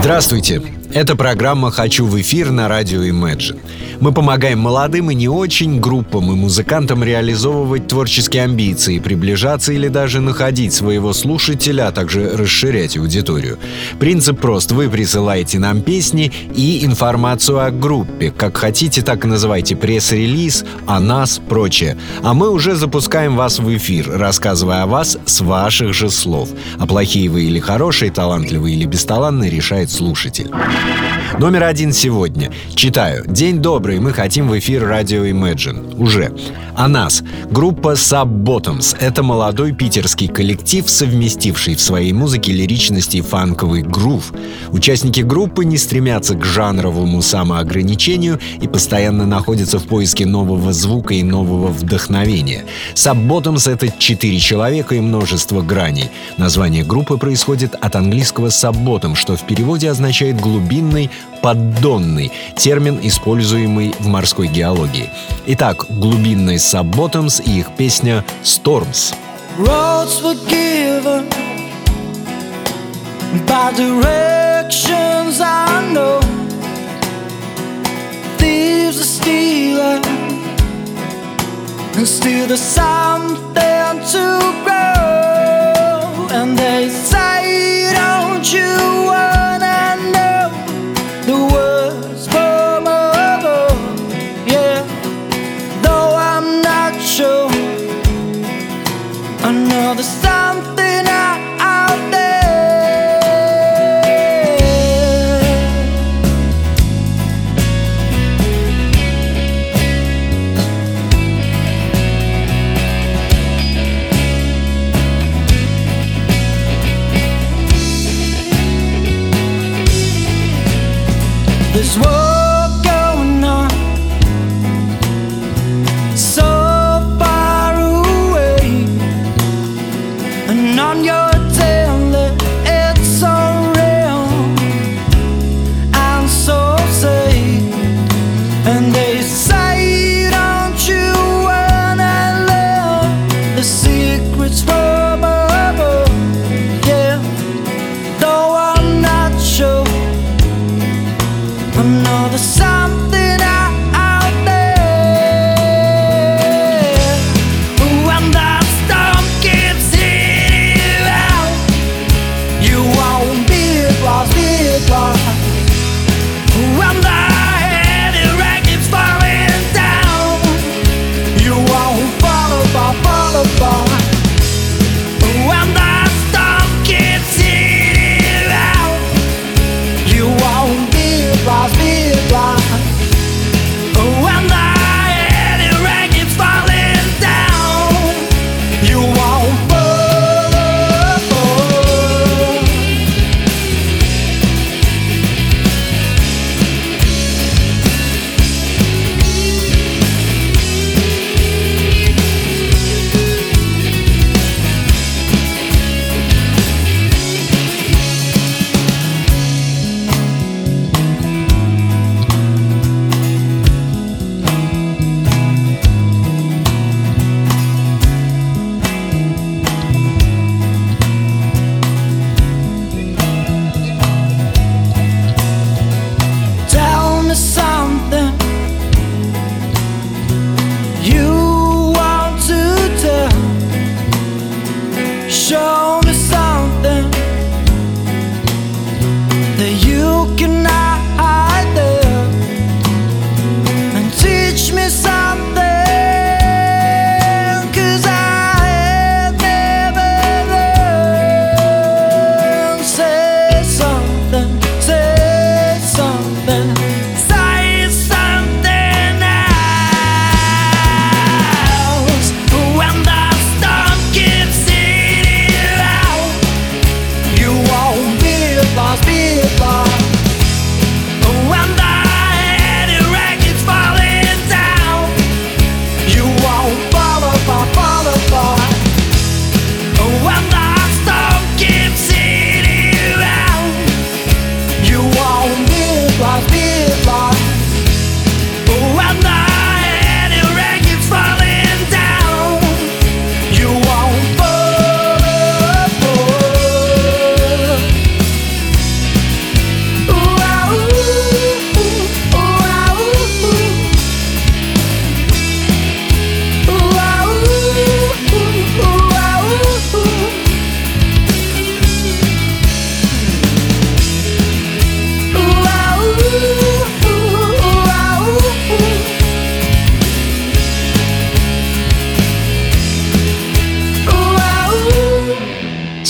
Здравствуйте! Это программа «Хочу в эфир» на радио Imagine. Мы помогаем молодым и не очень группам и музыкантам реализовывать творческие амбиции, приближаться или даже находить своего слушателя, а также расширять аудиторию. Принцип прост. Вы присылаете нам песни и информацию о группе. Как хотите, так и называйте пресс-релиз, о нас, прочее. А мы уже запускаем вас в эфир, рассказывая о вас с ваших же слов. А плохие вы или хорошие, талантливые или бесталанные решает слушатель. Номер один сегодня. Читаю. День добрый, мы хотим в эфир радио Imagine. Уже. О нас. Группа Sub Bottoms. Это молодой питерский коллектив, совместивший в своей музыке лиричности и фанковый грув. Участники группы не стремятся к жанровому самоограничению и постоянно находятся в поиске нового звука и нового вдохновения. Sub Bottoms — это четыре человека и множество граней. Название группы происходит от английского sub-bottom, что в переводе означает «глубинный», «поддонный» — термин, используемый в морской геологии. Итак, глубинный Sub-Bottoms и их песня «Storms». Roads were given by directions I know. Thieves are stealing, and still there's something to What.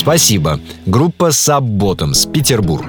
Спасибо. Группа Sub Петербург.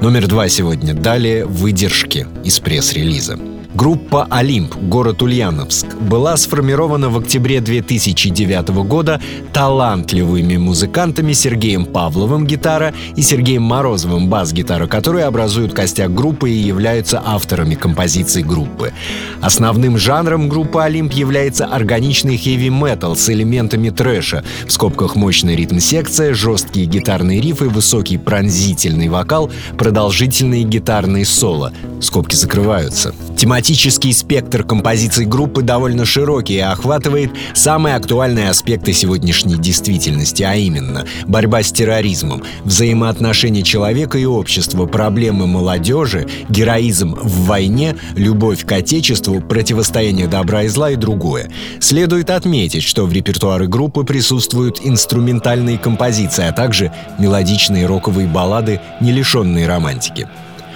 Номер два сегодня. Далее выдержки из пресс-релиза. Группа «Олимп», город Ульяновск, была сформирована в октябре 2009 года талантливыми музыкантами Сергеем Павловым гитара и Сергеем Морозовым бас-гитара, которые образуют костяк группы и являются авторами композиций группы. Основным жанром группы «Олимп» является органичный хэви-метал с элементами трэша, в скобках мощная ритм-секция, жесткие гитарные рифы, высокий пронзительный вокал, продолжительные гитарные соло. Скобки закрываются. Тематический спектр композиций группы довольно широкий и охватывает самые актуальные аспекты сегодняшней действительности, а именно борьба с терроризмом, взаимоотношения человека и общества, проблемы молодежи, героизм в войне, любовь к отечеству, противостояние добра и зла и другое. Следует отметить, что в репертуаре группы присутствуют инструментальные композиции, а также мелодичные роковые баллады, не лишенные романтики.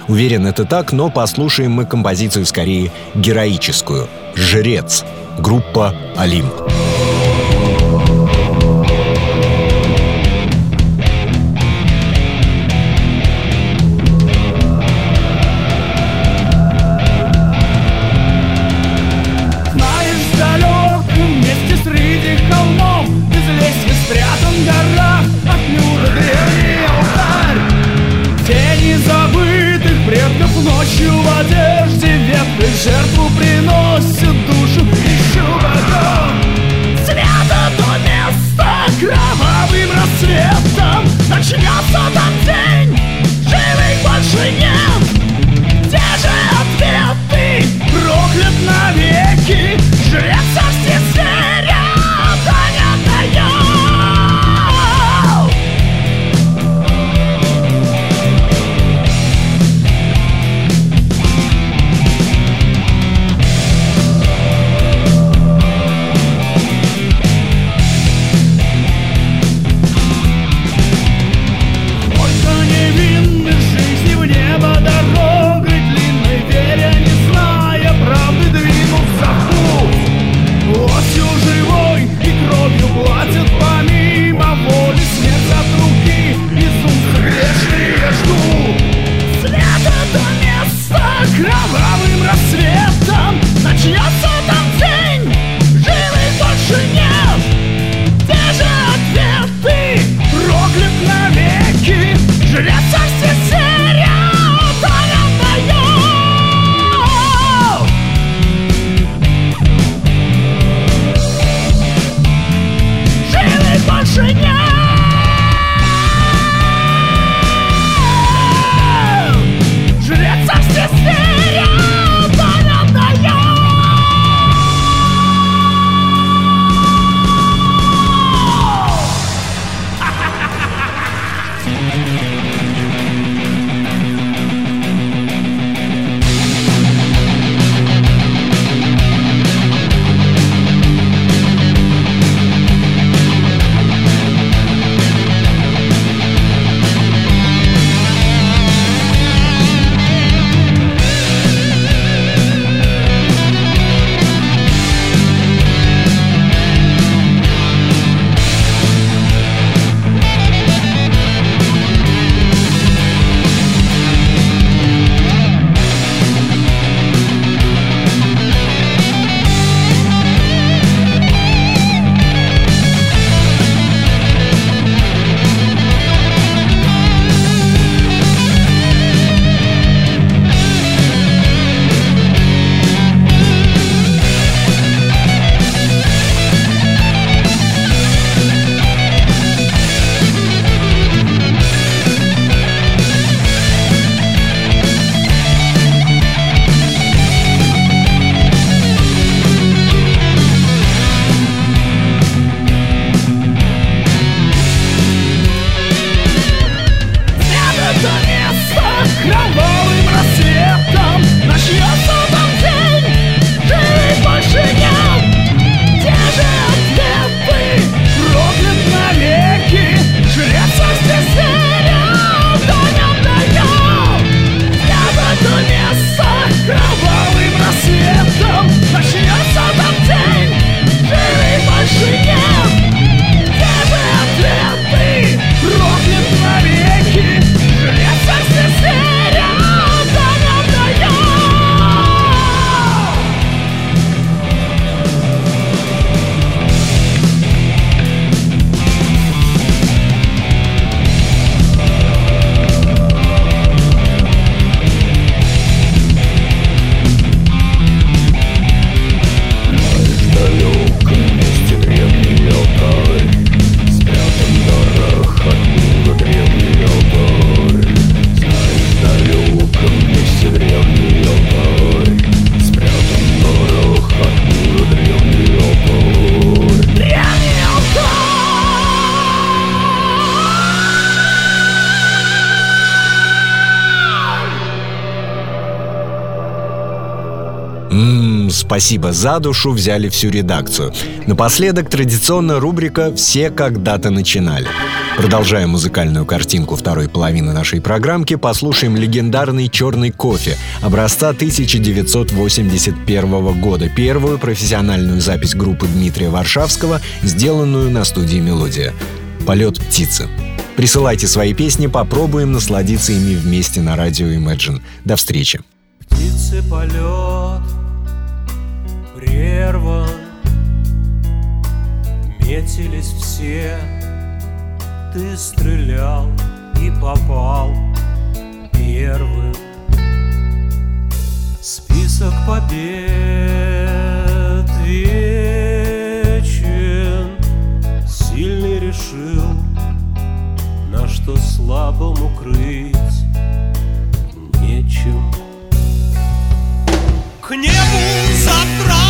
Уверен, это так, но послушаем мы композицию скорее героическую. «Жрец». Группа «Олимп». Спасибо за душу, взяли всю редакцию. Напоследок традиционно рубрика «Все когда-то начинали». Продолжая музыкальную картинку второй половины нашей программки, послушаем легендарный «Черный кофе» образца 1981 года, первую профессиональную запись группы Дмитрия Варшавского, сделанную на студии «Мелодия». «Полет птицы». Присылайте свои песни, попробуем насладиться ими вместе на радио Imagine. До встречи. Птицы полет прерван Метились все. Ты стрелял и попал первым. Список побед вечен. Сильный решил На что слабому крыть нечем. К небу задрав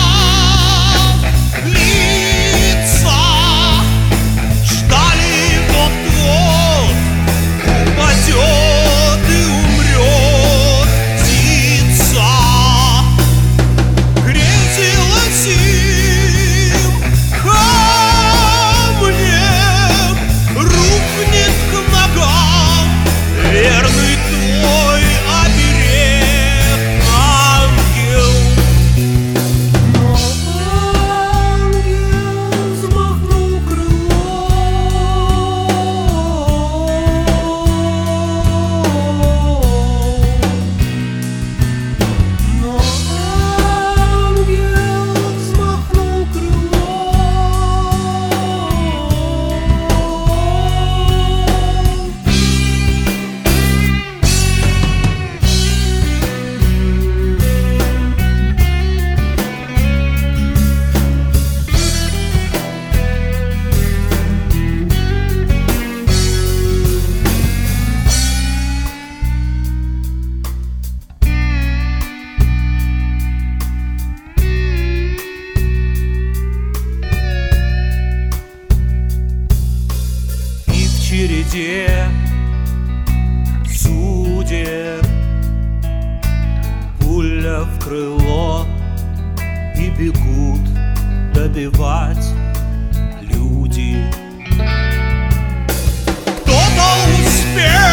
крыло и бегут добивать люди. Кто-то успел